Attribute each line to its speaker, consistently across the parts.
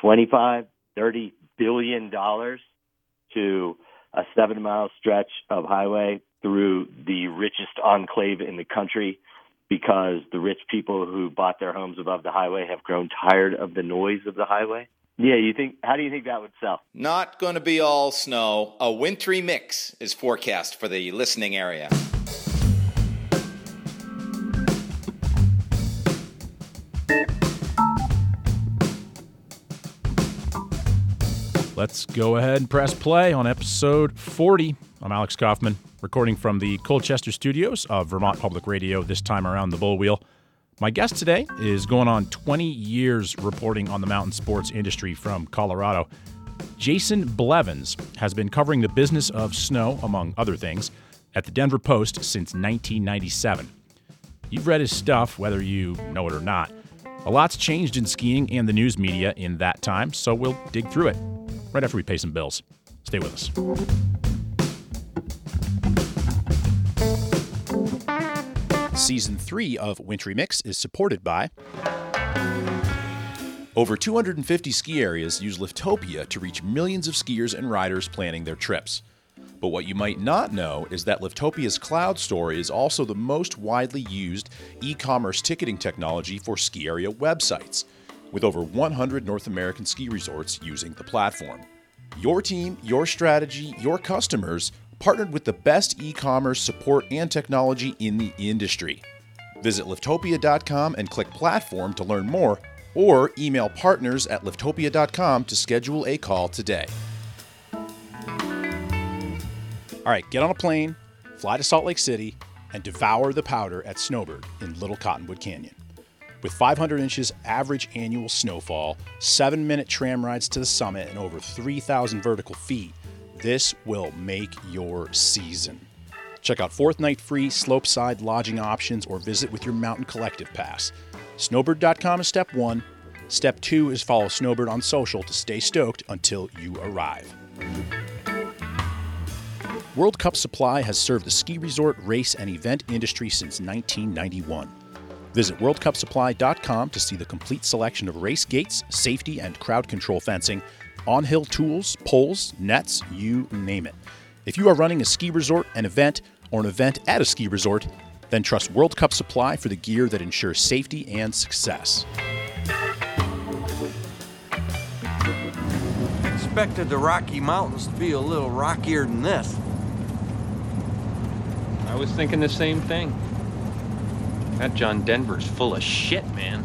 Speaker 1: 25, 30 billion dollars to a seven mile stretch of highway through the richest enclave in the country because the rich people who bought their homes above the highway have grown tired of the noise of the highway. Yeah, you think how do you think that would sell?
Speaker 2: Not going to be all snow. A wintry mix is forecast for the listening area.
Speaker 3: Let's go ahead and press play on episode 40. I'm Alex Kaufman, recording from the Colchester studios of Vermont Public Radio, this time around the Bull Wheel. My guest today is going on 20 years reporting on the mountain sports industry from Colorado. Jason Blevins has been covering the business of snow, among other things, at the Denver Post since 1997. You've read his stuff, whether you know it or not. A lot's changed in skiing and the news media in that time, so we'll dig through it right after we pay some bills. Stay with us. Season 3 of Wintry Mix is supported by. Over 250 ski areas use Liftopia to reach millions of skiers and riders planning their trips. But what you might not know is that Liftopia's cloud store is also the most widely used e commerce ticketing technology for ski area websites with over 100 North American ski resorts using the platform. Your team, your strategy, your customers partnered with the best e commerce support and technology in the industry. Visit liftopia.com and click platform to learn more, or email partners at liftopia.com to schedule a call today. All right, get on a plane, fly to Salt Lake City, and devour the powder at Snowbird in Little Cottonwood Canyon. With 500 inches average annual snowfall, seven minute tram rides to the summit, and over 3,000 vertical feet, this will make your season. Check out fourth night free slopeside lodging options or visit with your Mountain Collective Pass. Snowbird.com is step one. Step two is follow Snowbird on social to stay stoked until you arrive. World Cup Supply has served the ski resort, race, and event industry since 1991. Visit WorldCupSupply.com to see the complete selection of race gates, safety, and crowd control fencing, on hill tools, poles, nets, you name it. If you are running a ski resort, an event, or an event at a ski resort, then trust World Cup Supply for the gear that ensures safety and success.
Speaker 4: Expected the Rocky Mountains to be a little rockier than this.
Speaker 5: I was thinking the same thing. That John Denver's full of shit, man.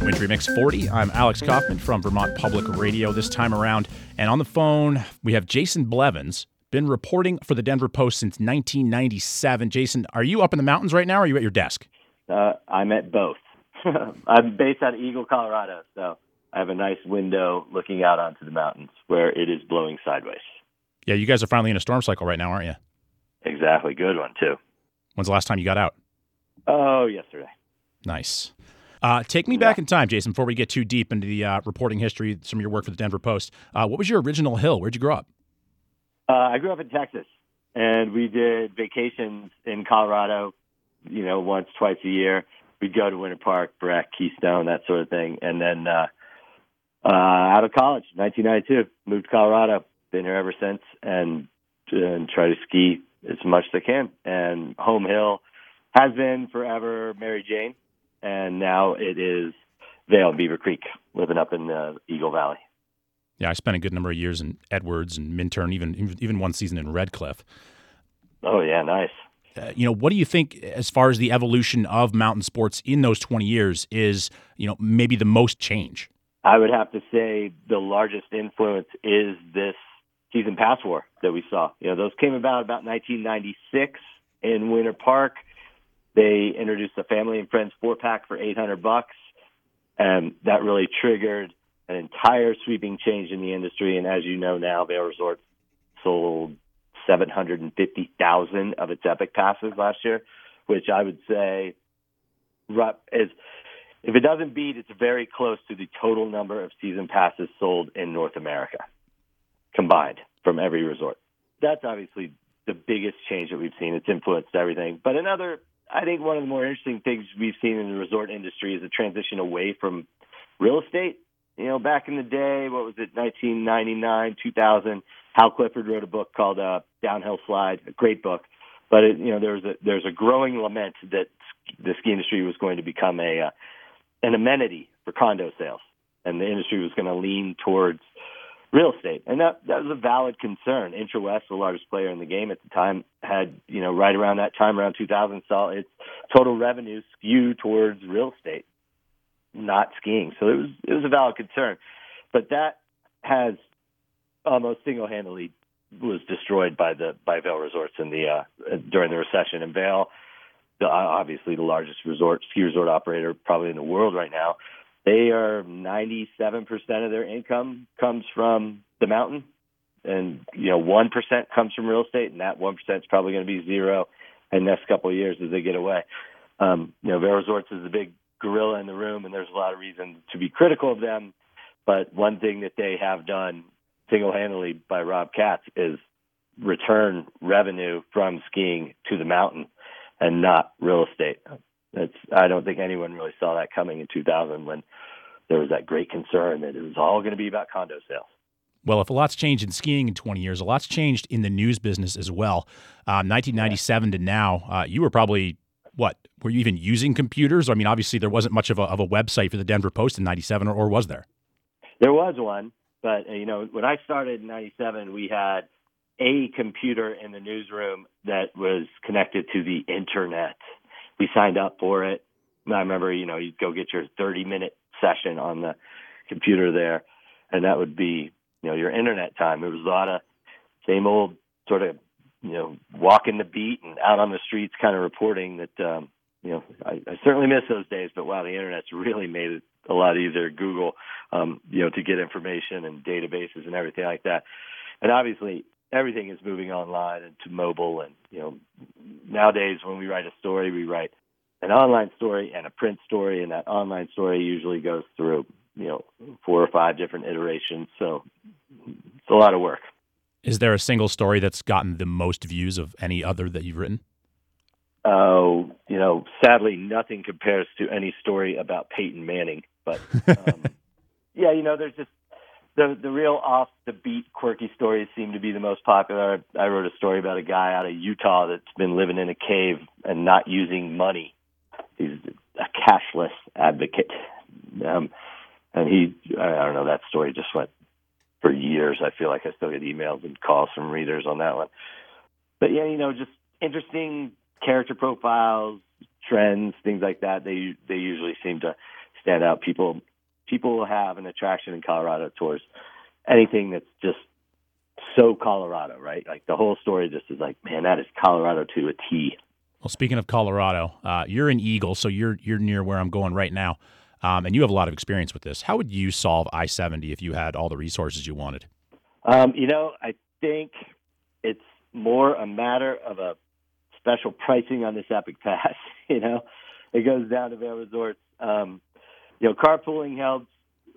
Speaker 3: Wintry Mix 40. I'm Alex Kaufman from Vermont Public Radio this time around. And on the phone, we have Jason Blevins, been reporting for the Denver Post since 1997. Jason, are you up in the mountains right now or are you at your desk?
Speaker 1: Uh, I'm at both. I'm based out of Eagle, Colorado, so I have a nice window looking out onto the mountains where it is blowing sideways.
Speaker 3: Yeah, you guys are finally in a storm cycle right now, aren't you?
Speaker 1: Exactly. Good one, too.
Speaker 3: When's the last time you got out?
Speaker 1: Oh, yesterday.
Speaker 3: Nice. Uh, take me back in time, Jason, before we get too deep into the uh, reporting history, some of your work for the Denver Post. Uh, what was your original hill? Where'd you grow up?
Speaker 1: Uh, I grew up in Texas, and we did vacations in Colorado, you know, once, twice a year. We'd go to Winter Park, Breck, Keystone, that sort of thing. And then uh, out of college, 1992, moved to Colorado. Been here ever since, and and try to ski as much as I can. And home hill has been forever Mary Jane, and now it is Vail and Beaver Creek, living up in the Eagle Valley.
Speaker 3: Yeah, I spent a good number of years in Edwards and Minturn, even even one season in Red Cliff.
Speaker 1: Oh yeah, nice.
Speaker 3: Uh, you know, what do you think as far as the evolution of mountain sports in those 20 years is, you know, maybe the most change?
Speaker 1: I would have to say the largest influence is this season pass war that we saw. You know, those came about about 1996 in Winter Park. They introduced a family and friends four pack for 800 bucks, and that really triggered an entire sweeping change in the industry. And as you know now, Vail Resorts sold 750,000 of its Epic passes last year, which I would say is if it doesn't beat, it's very close to the total number of season passes sold in North America combined from every resort. That's obviously the biggest change that we've seen. It's influenced everything. But another, I think one of the more interesting things we've seen in the resort industry is a transition away from real estate. You know, back in the day, what was it, 1999, 2000? Hal Clifford wrote a book called uh, Downhill Slide, a great book. But it, you know, there's a there's a growing lament that the ski industry was going to become a uh, an amenity for condo sales, and the industry was going to lean towards real estate, and that that was a valid concern. Intrawest, the largest player in the game at the time, had you know right around that time, around 2000, saw its total revenue skew towards real estate, not skiing. So it was it was a valid concern, but that has almost single-handedly was destroyed by the by Vail Resorts in the uh, during the recession. And Vail, the, obviously the largest resort ski resort operator probably in the world right now, they are 97% of their income comes from the mountain, and you know 1% comes from real estate, and that 1% is probably going to be zero in the next couple of years as they get away. Um, you know, Vail Resorts is the big gorilla in the room, and there's a lot of reason to be critical of them. But one thing that they have done single-handedly by Rob Katz is return revenue from skiing to the mountain and not real estate. I don't think anyone really saw that coming in 2000 when there was that great concern that it was all going to be about condo sales.
Speaker 3: Well, if a lot's changed in skiing in 20 years, a lot's changed in the news business as well. Um, 1997 yeah. to now, uh, you were probably what? Were you even using computers? I mean, obviously there wasn't much of a, of a website for the Denver Post in '97, or, or was there?
Speaker 1: There was one, but uh, you know, when I started in '97, we had a computer in the newsroom that was connected to the internet. We signed up for it. I remember, you know, you'd go get your 30 minute session on the computer there, and that would be, you know, your internet time. It was a lot of same old sort of, you know, walking the beat and out on the streets kind of reporting that, um, you know, I, I certainly miss those days, but wow, the internet's really made it a lot easier. Google, um, you know, to get information and databases and everything like that. And obviously, everything is moving online and to mobile. And you know, nowadays when we write a story, we write an online story and a print story, and that online story usually goes through you know four or five different iterations. So it's a lot of work.
Speaker 3: Is there a single story that's gotten the most views of any other that you've written?
Speaker 1: Oh, uh, you know, sadly, nothing compares to any story about Peyton Manning. But um, yeah, you know, there's just the the real off the beat quirky stories seem to be the most popular. I wrote a story about a guy out of Utah that's been living in a cave and not using money. He's a cashless advocate, um, and he I don't know that story just went for years. I feel like I still get emails and calls from readers on that one. But yeah, you know, just interesting character profiles, trends, things like that. They they usually seem to stand out. People people have an attraction in Colorado towards anything that's just so Colorado, right? Like the whole story just is like, man, that is Colorado to a T.
Speaker 3: Well, speaking of Colorado, uh, you're an Eagle, so you're you're near where I'm going right now, um, and you have a lot of experience with this. How would you solve I-70 if you had all the resources you wanted?
Speaker 1: Um, you know, I think it's more a matter of a special pricing on this Epic Pass. you know, it goes down to Vail Resorts. Um, you know, carpooling helps.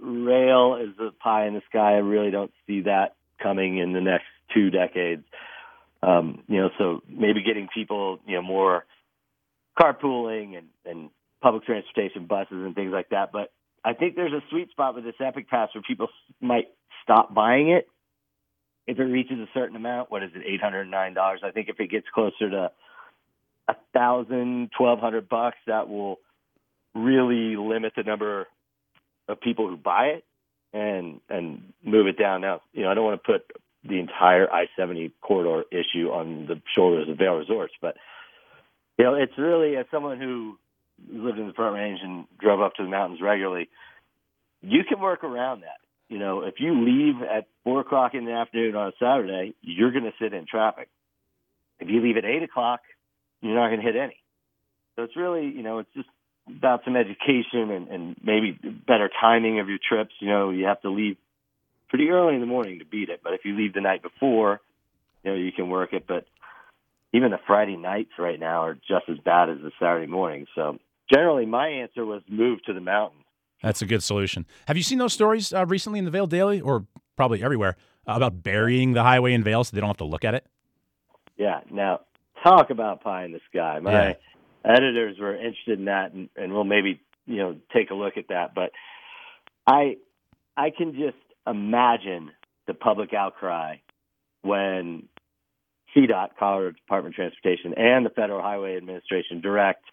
Speaker 1: Rail is a pie in the sky. I really don't see that coming in the next two decades. Um, you know, so maybe getting people, you know, more carpooling and, and public transportation, buses and things like that. But I think there's a sweet spot with this Epic Pass where people might stop buying it if it reaches a certain amount. What is it, eight hundred nine dollars? I think if it gets closer to a thousand, twelve hundred bucks, that will really limit the number of people who buy it and and move it down. Now, you know, I don't want to put the entire I-70 corridor issue on the shoulders of Vail Resorts, but you know, it's really as someone who lived in the Front Range and drove up to the mountains regularly, you can work around that. You know, if you leave at four o'clock in the afternoon on a Saturday, you're going to sit in traffic. If you leave at eight o'clock, you're not going to hit any. So it's really, you know, it's just about some education and, and maybe better timing of your trips. You know, you have to leave pretty early in the morning to beat it. But if you leave the night before, you know, you can work it. But even the Friday nights right now are just as bad as the Saturday morning. So generally, my answer was move to the mountains.
Speaker 3: That's a good solution. Have you seen those stories uh, recently in the Vail Daily or probably everywhere uh, about burying the highway in Vail so they don't have to look at it?
Speaker 1: Yeah. Now, talk about pie in the sky. My
Speaker 3: Yeah.
Speaker 1: Editors were interested in that, and, and we'll maybe you know take a look at that. But I I can just imagine the public outcry when CDOT, Colorado Department of Transportation, and the Federal Highway Administration direct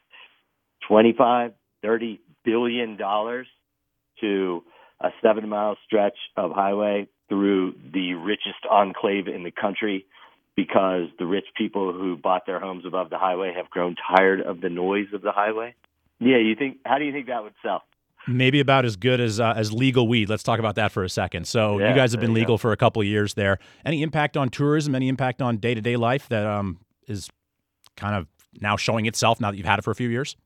Speaker 1: 25, 30 billion dollars to a seven mile stretch of highway through the richest enclave in the country because the rich people who bought their homes above the highway have grown tired of the noise of the highway. Yeah, you think how do you think that would sell?
Speaker 3: Maybe about as good as uh, as legal weed. Let's talk about that for a second. So
Speaker 1: Yeah,
Speaker 3: you guys have been legal for a couple of years there. Any impact on tourism? Any impact on day to day life that um, is kind of now showing itself now that you've had it for a few years?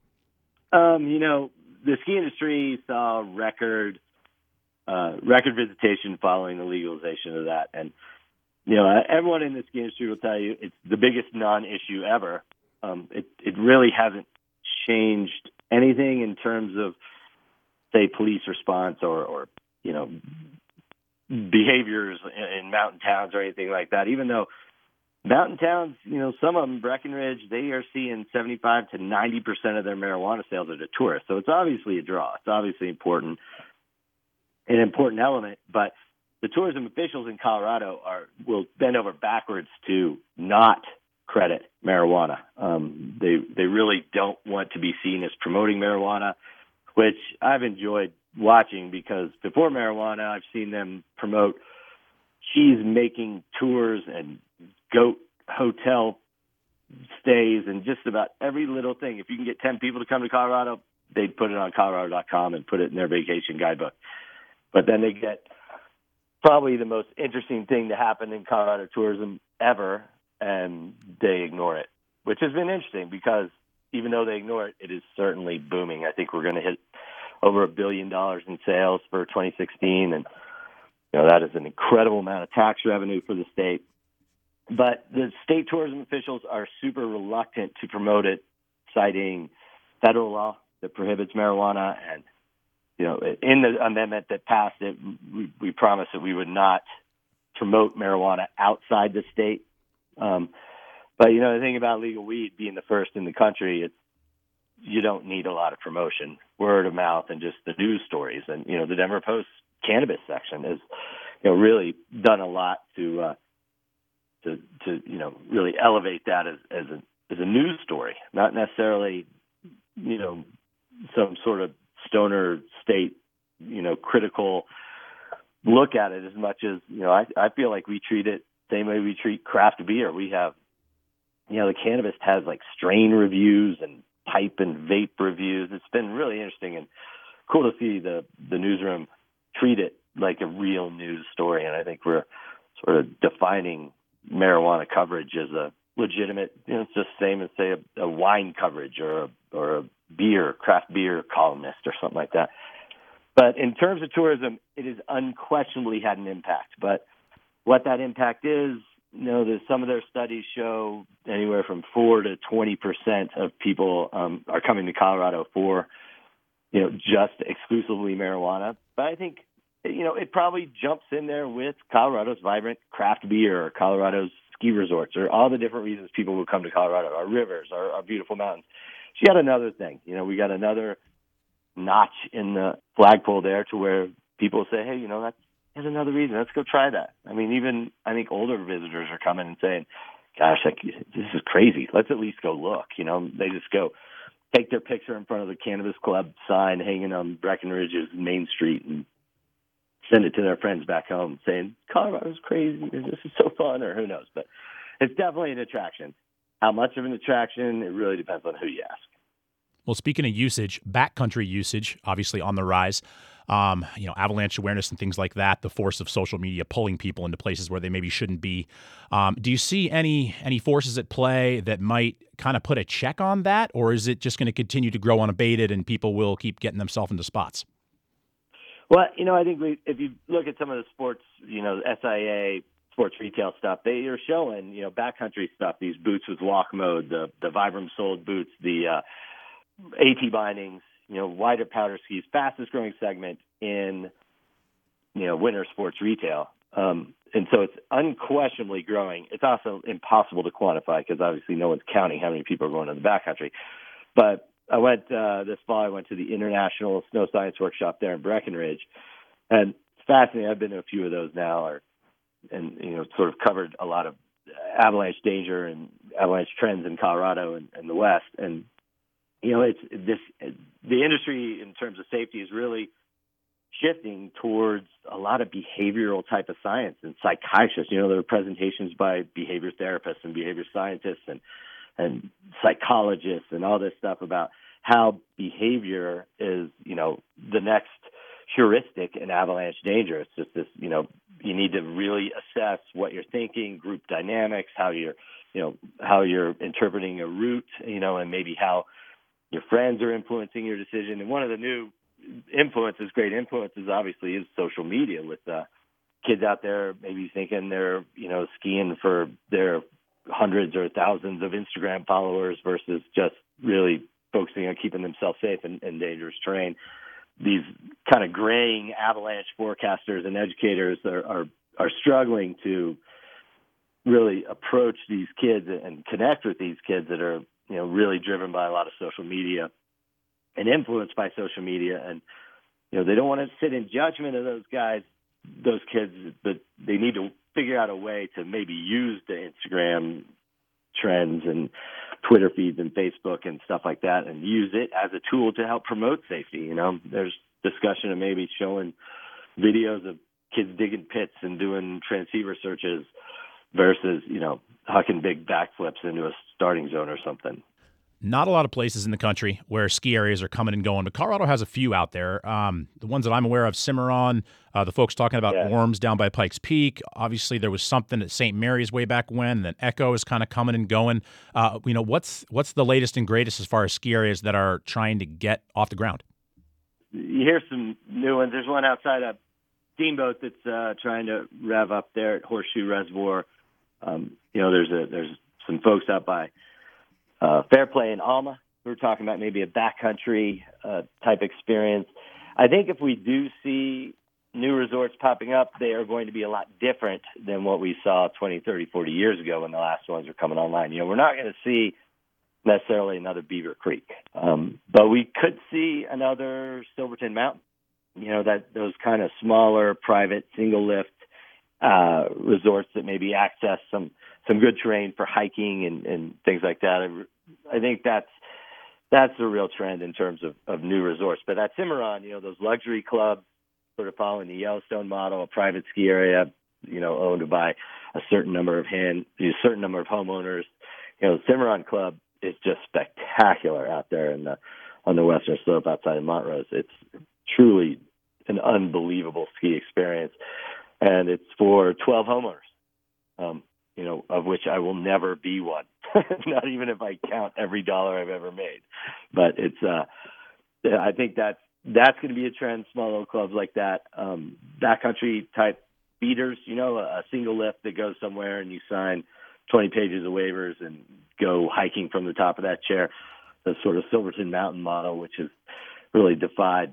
Speaker 1: Um, you know, the ski industry saw record uh, record visitation following the legalization of that, and you know, everyone in the ski industry will tell you it's the biggest non-issue ever. Um, it it really hasn't changed anything in terms of say police response or or you know behaviors in, in mountain towns or anything like that. Even though mountain towns, you know, some of them, Breckenridge, they are seeing 75 to 90 percent of their marijuana sales are to tourists. So it's obviously a draw. It's obviously important, an important element. But the tourism officials in Colorado are will bend over backwards to not credit marijuana. Um, they they really don't want to be seen as promoting marijuana, which I've enjoyed watching because before marijuana, I've seen them promote cheese making tours and goat hotel stays and just about every little thing. If you can get 10 people to come to Colorado, they'd put it on Colorado.com and put it in their vacation guidebook. But then they get probably the most interesting thing to happen in Colorado tourism ever, and they ignore it, which has been interesting because even though they ignore it, it is certainly booming. I think we're going to hit over a billion dollars in sales for 2016, and you know that is an incredible amount of tax revenue for the state. But the state tourism officials are super reluctant to promote it, citing federal law that prohibits marijuana. And you know, in the amendment that passed it, we, we promised that we would not promote marijuana outside the state. Um, but you know, the thing about legal weed being the first in the country, it's you don't need a lot of promotion, word of mouth, and just the news stories. And you know, the Denver Post cannabis section has, you know, really done a lot to uh, to to you know really elevate that as as a as a news story, not necessarily you know some sort of stoner state you know critical look at it as much as you know I I feel like we treat it the same way we treat craft beer. We have you know the cannabis has like strain reviews and pipe and vape reviews. It's been really interesting and cool to see the the newsroom treat it like a real news story. And I think we're sort of defining marijuana coverage as a legitimate. You know, it's just same as say a, a wine coverage or a, or a beer craft beer columnist or something like that. But in terms of tourism, it has unquestionably had an impact. But what that impact is, you know, there's some of their studies show anywhere from four to twenty percent of people um, are coming to Colorado for, you know, just exclusively marijuana. But I think, you know, it probably jumps in there with Colorado's vibrant craft beer, or Colorado's ski resorts, or all the different reasons people will come to Colorado, our rivers, our, our beautiful mountains. She had another thing, you know, we got another notch in the flagpole there to where people say, hey, you know, that's there's another reason. Let's go try that. I mean, even I think older visitors are coming and saying, "Gosh, like, this is crazy. Let's at least go look." You know, they just go take their picture in front of the cannabis club sign hanging on Breckenridge's main street and send it to their friends back home, saying, "Colorado's crazy. This is so fun," or who knows. But it's definitely an attraction. How much of an attraction? It really depends on who you ask.
Speaker 3: Well, speaking of usage, backcountry usage obviously on the rise. Um, you know, avalanche awareness and things like that. The force of social media pulling people into places where they maybe shouldn't be. Um, do you see any any forces at play that might kind of put a check on that, or is it just going to continue to grow unabated and people will keep getting themselves into spots?
Speaker 1: Well, you know, I think we, if you look at some of the sports, you know, SIA sports retail stuff, they are showing, you know, backcountry stuff. These boots with walk mode, the the Vibram soled boots, the uh, AT bindings, you know, wider powder skis, fastest growing segment in, you know, winter sports retail. Um, and so it's unquestionably growing. It's also impossible to quantify because obviously no one's counting how many people are going to the backcountry. But I went uh, this fall. I went to the International Snow Science Workshop there in Breckenridge, and fascinating. I've been to a few of those now, or and you know, sort of covered a lot of avalanche danger and avalanche trends in Colorado and, and the West. And you know, it's this the industry in terms of safety is really shifting towards a lot of behavioral type of science and psychiatrists. You know, there are presentations by behavior therapists and behavior scientists and and psychologists and all this stuff about how behavior is, you know, the next heuristic in avalanche danger. It's just this, you know, you need to really assess what you're thinking, group dynamics, how you're, you know, how you're interpreting a route, you know, and maybe how your friends are influencing your decision. And one of the new influences, great influences, obviously, is social media with uh, kids out there maybe thinking they're, you know, skiing for their hundreds or thousands of Instagram followers versus just really focusing on keeping themselves safe in, in dangerous terrain. These kind of graying avalanche forecasters and educators are, are are struggling to really approach these kids and connect with these kids that are you know really driven by a lot of social media and influenced by social media. And you know they don't want to sit in judgment of those guys those kids but they need to figure out a way to maybe use the Instagram trends and Twitter feeds and Facebook and stuff like that and use it as a tool to help promote safety. You know, there's discussion of maybe showing videos of kids digging pits and doing transceiver searches versus, you know, hucking big backflips into a starting zone or something
Speaker 3: not a lot of places in the country where ski areas are coming and going, but Colorado has a few out there. Um, the ones that I'm aware of, Cimarron, uh, the folks talking about yeah. Worms down by Pikes Peak. Obviously, there was something at St. Mary's way back when. Then Echo is kind of coming and going. Uh, you know, what's what's the latest and greatest as far as ski areas that are trying to get off the ground?
Speaker 1: You hear some new ones. There's one outside of Steamboat that's uh, trying to rev up there at Horseshoe Reservoir. Um, you know, there's a there's some folks out by uh, Fairplay in Alma. We are talking about maybe a backcountry uh, type experience. I think if we do see new resorts popping up, they are going to be a lot different than what we saw 20, 30, 40 years ago when the last ones were coming online. You know, we're not going to see necessarily another Beaver Creek, um, but we could see another Silverton Mountain. You know, that those kind of smaller, private, single lift uh, resorts that maybe access some some good terrain for hiking and, and things like that. I, I think that's that's the real trend in terms of, of new resorts. But at Cimarron, you know, those luxury clubs sort of following the Yellowstone model, a private ski area, you know, owned by a certain number of hand, a certain number of homeowners. You know, the Cimarron Club is just spectacular out there in the on the western slope outside of Montrose. It's truly an unbelievable ski experience, and it's for 12 homeowners. Um, you know, of which I will never be one. Not even if I count every dollar I've ever made. But it's uh I think that's that's going to be a trend. Small little clubs like that, um, backcountry type beaters, You know, a, single lift that goes somewhere and you sign 20 pages of waivers and go hiking from the top of that chair. The sort of Silverton Mountain model, which has really defied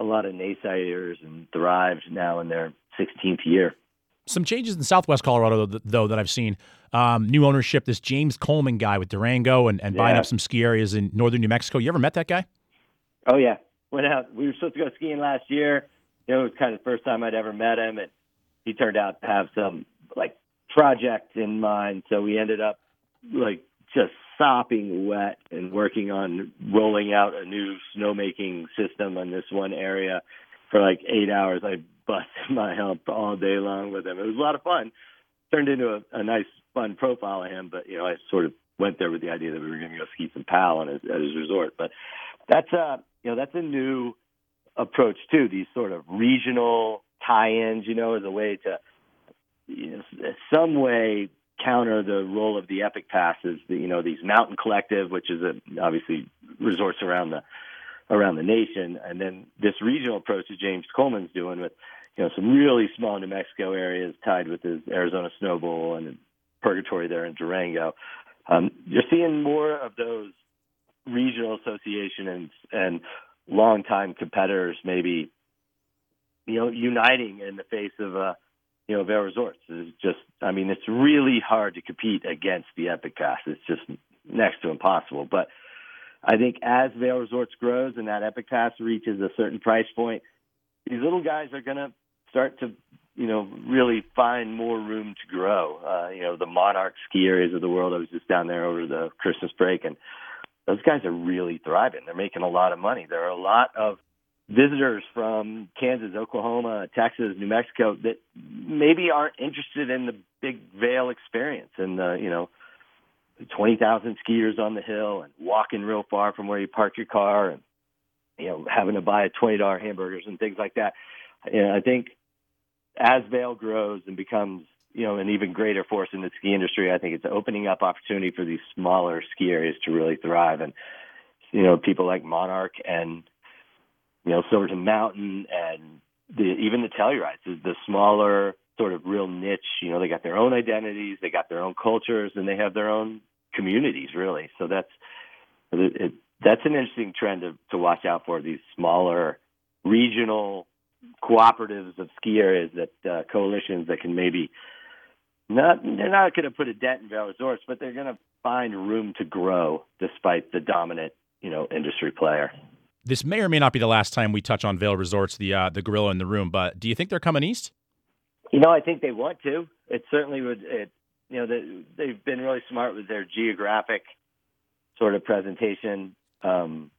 Speaker 1: a lot of naysayers and thrived now in their 16th year.
Speaker 3: Some changes in Southwest Colorado, though, that I've seen. Um, new ownership, this James Coleman guy with Durango and, and yeah. buying up some ski areas in northern New Mexico. You ever met that guy?
Speaker 1: Oh, yeah. Went out. We were supposed to go skiing last year. You know, it was kind of the first time I'd ever met him. And he turned out to have some, like, project in mind. So we ended up, like, just sopping wet and working on rolling out a new snowmaking system in this one area for like eight hours. I busted my hump all day long with him. It was a lot of fun. Turned into a, a nice, fun profile of him. But you know, I sort of went there with the idea that we were going to go ski some pal on his, at his resort. But that's a you know, that's a new approach too. These sort of regional tie-ins, you know, as a way to, you know, some way counter the role of the epic passes. The, you know, these mountain collective, which is a, obviously resorts around the around the nation. And then this regional approach that James Coleman's doing with, you know, some really small New Mexico areas tied with his Arizona Snow Bowl and Purgatory there in Durango. Um, you're seeing more of those regional association and and longtime competitors maybe you know uniting in the face of a you know, Vail Resorts. It's just, I mean, it's really hard to compete against the Epic Pass. It's just next to impossible. But I think as Vail Resorts grows and that Epic Pass reaches a certain price point, these little guys are going to start to, you know, really find more room to grow. Uh, you know, the Monarch ski areas of the world. I was just down there over the Christmas break, and those guys are really thriving. They're making a lot of money. There are a lot of visitors from Kansas, Oklahoma, Texas, New Mexico that maybe aren't interested in the big Vail experience and the, you know, 20,000 skiers on the hill and walking real far from where you park your car and, you know, having to buy a $20 hamburgers and things like that. And I think as Vail grows and becomes, you know, an even greater force in the ski industry, I think it's opening up opportunity for these smaller ski areas to really thrive. And, you know, people like Monarch and you know, Silverton Mountain and the, even the Tellurides, the smaller sort of real niche. You know, they got their own identities, they got their own cultures, and they have their own communities, really. So that's it, it, that's an interesting trend to, to watch out for. These smaller regional cooperatives of ski areas that uh, coalitions that can maybe not they're not going to put a dent in Vail Resorts, but they're going to find room to grow despite the dominant you know industry player.
Speaker 3: This may or may not be the last time we touch on Vail Resorts, the uh, the gorilla in the room. But do you think they're coming east?
Speaker 1: You know, I think they want to. It certainly would. It, you know, they, they've been really smart with their geographic sort of presentation. Um,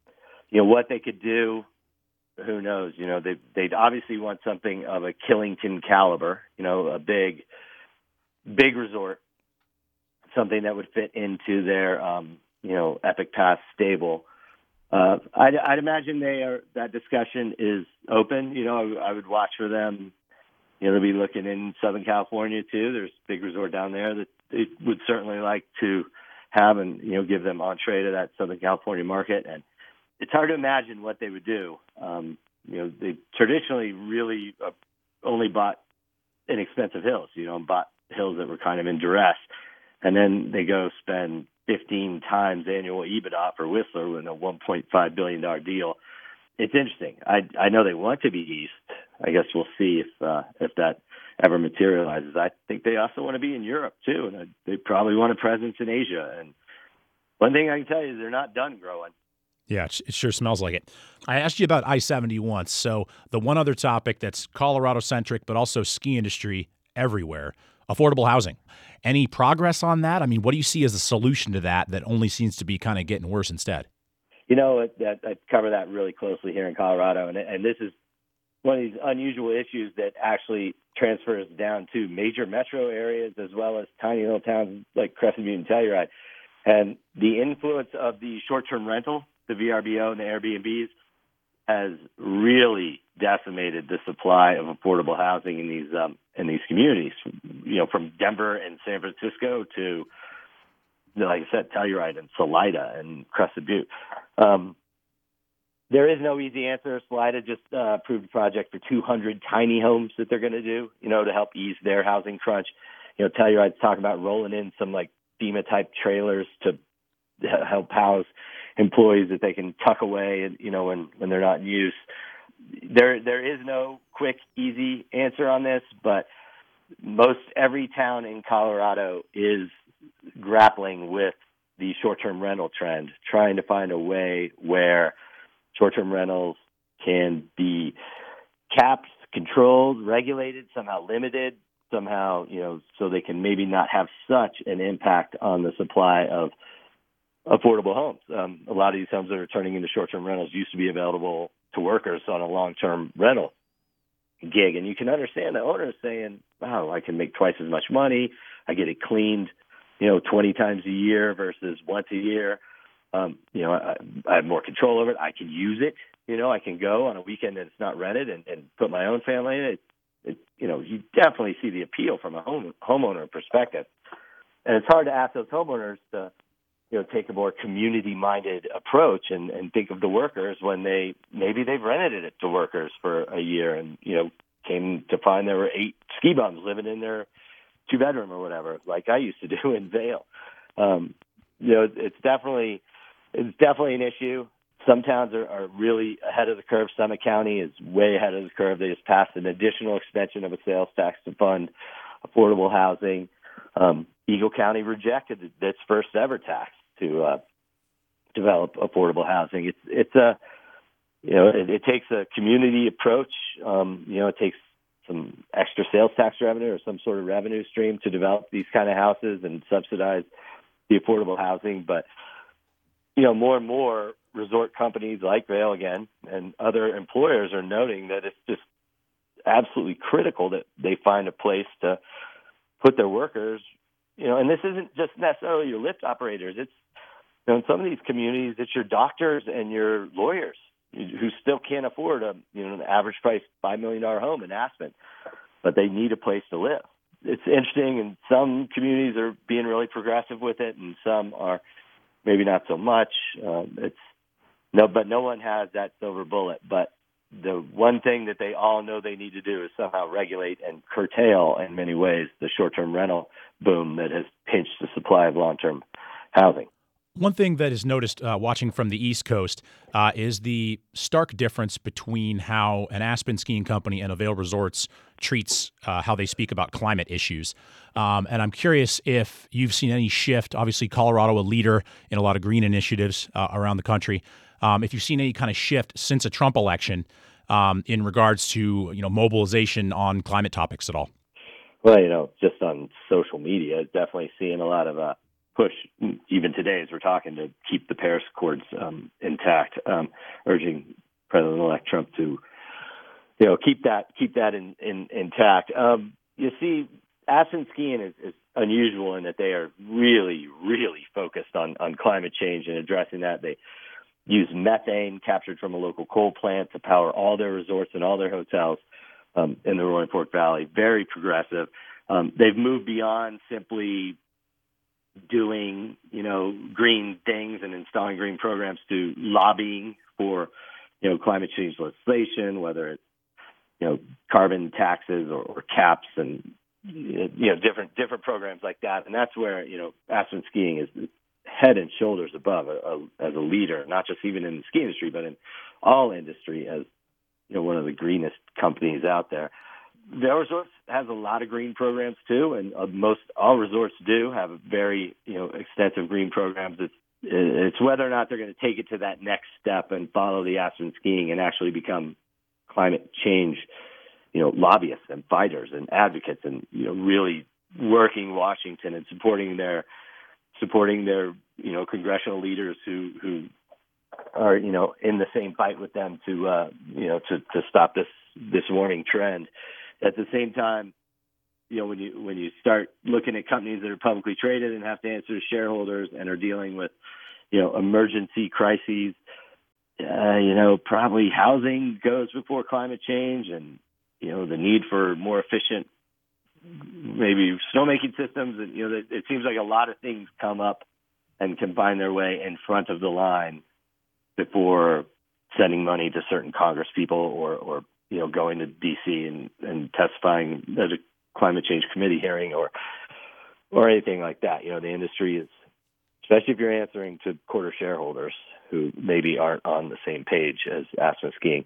Speaker 1: you know what they could do. Who knows? You know, they they'd obviously want something of a Killington caliber. You know, a big, big resort, something that would fit into their um, you know Epic Pass stable. Uh, I'd, I'd imagine they are that discussion is open. You know, I, I would watch for them. You know, they'll be looking in Southern California too. There's a big resort down there that they would certainly like to have and you know give them entree to that Southern California market. And it's hard to imagine what they would do. Um, you know, they traditionally really uh, only bought inexpensive hills. You know, bought hills that were kind of in duress, and then they go spend 15 times annual EBITDA for Whistler with a 1.5 billion dollar deal. It's interesting. I I know they want to be east. I guess we'll see if uh, if that ever materializes. I think they also want to be in Europe too, and they probably want a presence in Asia. And one thing I can tell you is they're not done growing.
Speaker 3: Yeah, it sure smells like it. I asked you about I 70 once. So, the one other topic that's Colorado centric, but also ski industry everywhere affordable housing. Any progress on that? I mean, what do you see as a solution to that that only seems to be kind of getting worse instead?
Speaker 1: You know, I cover that really closely here in Colorado, and and this is one of these unusual issues that actually transfers down to major metro areas as well as tiny little towns like Crested Butte and Telluride. And the influence of the short-term rental, the VRBO and the Airbnbs, has really decimated the supply of affordable housing in these um, in these communities. You know, from Denver and San Francisco to, like I said, Telluride and Salida and Crested Butte. Um, there is no easy answer. Salida just uh, approved a project for 200 tiny homes that they're going to do, you know, to help ease their housing crunch. You know, Telluride's talking about rolling in some like FEMA type trailers to help house employees that they can tuck away, you know, when when they're not in use. There there is no quick easy answer on this, but most every town in Colorado is grappling with the short-term rental trend, trying to find a way where short-term rentals can be capped, controlled, regulated, somehow limited, somehow, you know, so they can maybe not have such an impact on the supply of affordable homes. Um, a lot of these homes that are turning into short-term rentals used to be available to workers on a long-term rental gig, and you can understand the owner saying, "Wow, I can make twice as much money. I get it cleaned, you know, 20 times a year versus once a year. Um, you know, I, I have more control over it. I can use it. You know, I can go on a weekend that it's not rented and, and put my own family in it. it. You know, you definitely see the appeal from a home homeowner perspective, and it's hard to ask those homeowners to you know take a more community minded approach and and think of the workers when they maybe they've rented it to workers for a year and you know came to find there were eight ski bums living in their two bedroom or whatever like I used to do in Vail. Um, you know it's definitely it's definitely an issue. some towns are, are really ahead of the curve. Summit County is way ahead of the curve. They just passed an additional extension of a sales tax to fund affordable housing. Um, Eagle County rejected its first ever tax to uh, develop affordable housing. It's it's a you know it, it takes a community approach. Um, you know it takes some extra sales tax revenue or some sort of revenue stream to develop these kind of houses and subsidize the affordable housing. But you know more and more resort companies like Vail again and other employers are noting that it's just absolutely critical that they find a place to put their workers. You know, and this isn't just necessarily your lift operators. It's you know, in some of these communities, it's your doctors and your lawyers who still can't afford a you know an average price five million dollar home in Aspen, but they need a place to live. It's interesting, and some communities are being really progressive with it, and some are maybe not so much. Um, it's no, but no one has that silver bullet. But the one thing that they all know they need to do is somehow regulate and curtail, in many ways, the short-term rental boom that has pinched the supply of long-term housing.
Speaker 3: One thing that is noticed uh, watching from the East Coast uh, is the stark difference between how an Aspen skiing company and a Vail Resorts treats uh, how they speak about climate issues. Um, and I'm curious if you've seen any shift. Obviously, Colorado a leader in a lot of green initiatives uh, around the country. Um, if you've seen any kind of shift since a Trump election um, in regards to you know mobilization on climate topics at all.
Speaker 1: Well, you know, just on social media, definitely seeing a lot of uh, push even today as we're talking to keep the Paris Accords um, intact, um, urging President-elect Trump to you know keep that keep that in, in intact. Um, you see, Aspen skiing is, is unusual in that they are really really focused on on climate change and addressing that. They use methane captured from a local coal plant to power all their resorts and all their hotels um, in the Roaring Fork Valley. Very progressive. Um, they've moved beyond simply doing, you know, green things and installing green programs to lobbying for, you know, climate change legislation, whether it's, you know, carbon taxes or, or caps and, you know, different different programs like that. And that's where, you know, Aspen skiing is head and shoulders above a, a, as a leader, not just even in the ski industry, but in all industry as, you know, one of the greenest companies out there. Vail Resorts has a lot of green programs too, and uh, most all resorts do have very you know extensive green programs. It's it's whether or not they're going to take it to that next step and follow the Aspen skiing and actually become climate change, you know, lobbyists and fighters and advocates and you know really working Washington and supporting their supporting their you know congressional leaders who who are you know in the same fight with them to uh, you know to to stop this this warning trend. At the same time, you know when you when you start looking at companies that are publicly traded and have to answer to shareholders and are dealing with you know emergency crises, uh, you know probably housing goes before climate change and you know the need for more efficient maybe snowmaking systems and you know it, it seems like a lot of things come up and can find their way in front of the line before sending money to certain Congress people or or you know, going to D.C. and, and testifying at a climate change committee hearing or or anything like that. You know, the industry is, especially if you're answering to quarter shareholders who maybe aren't on the same page as Aspen Skiing.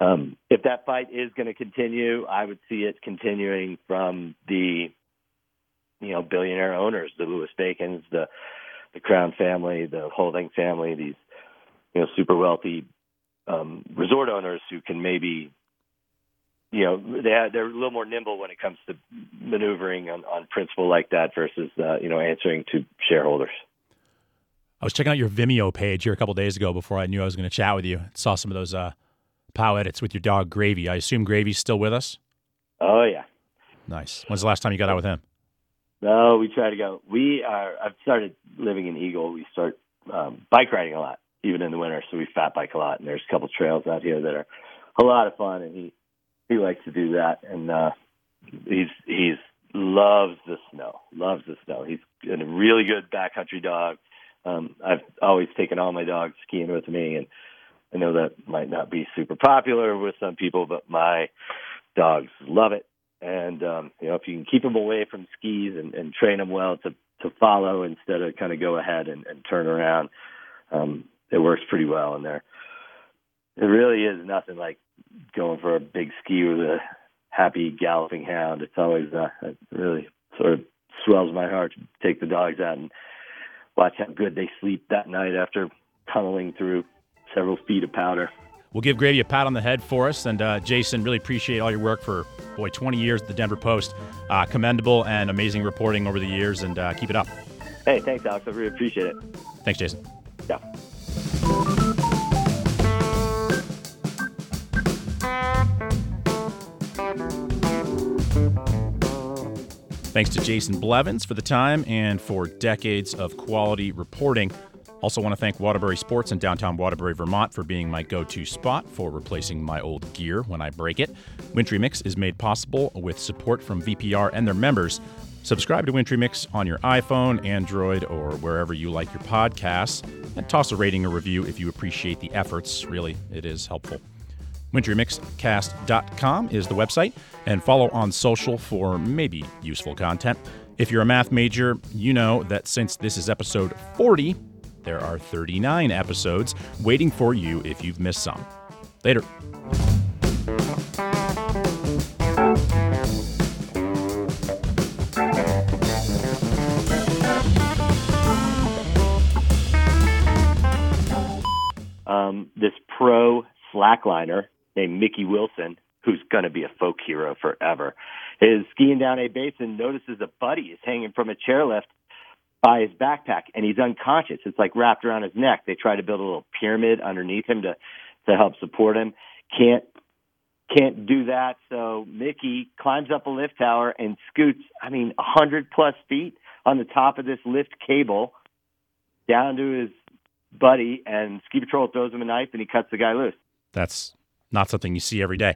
Speaker 1: Um, if that fight is going to continue, I would see it continuing from the, you know, billionaire owners, the Louis Bacons, the the Crown family, the Holding family, these, you know, super wealthy um, resort owners who can maybe you know they they're a little more nimble when it comes to maneuvering on, on principle like that versus uh, you know answering to shareholders.
Speaker 3: I was checking out your Vimeo page here a couple days ago before I knew I was going to chat with you. Saw some of those uh, POW edits with your dog Gravy. I assume Gravy's still with us.
Speaker 1: Oh yeah,
Speaker 3: nice. When's the last time you got out with him?
Speaker 1: No, we try to go. We are. I've started living in Eagle. We start um, bike riding a lot, even in the winter. So we fat bike a lot, and there's a couple trails out here that are a lot of fun. And he he likes to do that, and uh, he's he's loves the snow, loves the snow. He's a really good backcountry dog. Um, I've always taken all my dogs skiing with me, and I know that might not be super popular with some people, but my dogs love it. And um, you know, if you can keep them away from skis and, and train them well to to follow instead of kind of go ahead and, and turn around, um, it works pretty well in there. It really is nothing like going for a big ski with a happy galloping hound. It's always uh, it really sort of swells my heart to take the dogs out and watch how good they sleep that night after tunneling through several feet of powder.
Speaker 3: We'll give Gravy a pat on the head for us. And uh, Jason, really appreciate all your work for, boy, 20 years at the Denver Post. Uh, commendable and amazing reporting over the years, and uh, keep it up.
Speaker 1: Hey, thanks, Alex. I really appreciate it.
Speaker 3: Thanks, Jason.
Speaker 1: Yeah.
Speaker 3: Thanks to Jason Blevins for the time and for decades of quality reporting. Also, want to thank Waterbury Sports in downtown Waterbury, Vermont, for being my go to spot for replacing my old gear when I break it. Wintry Mix is made possible with support from VPR and their members. Subscribe to Wintry Mix on your iPhone, Android, or wherever you like your podcasts, and toss a rating or review if you appreciate the efforts. Really, it is helpful. WintryMixCast.com is the website, and follow on social for maybe useful content. If you're a math major, you know that since this is episode 40, there are 39 episodes waiting for you if you've missed some. Later.
Speaker 1: Um, this pro slackliner named Mickey Wilson, who's going to be a folk hero forever, is skiing down a basin, notices a buddy is hanging from a chairlift by his backpack and he's unconscious. It's like wrapped around his neck. They try to build a little pyramid underneath him to to help support him. Can't can't do that. So Mickey climbs up a lift tower and scoots, I mean, a hundred plus feet on the top of this lift cable down to his buddy and ski patrol throws him a knife and he cuts the guy loose.
Speaker 3: That's not something you see every day.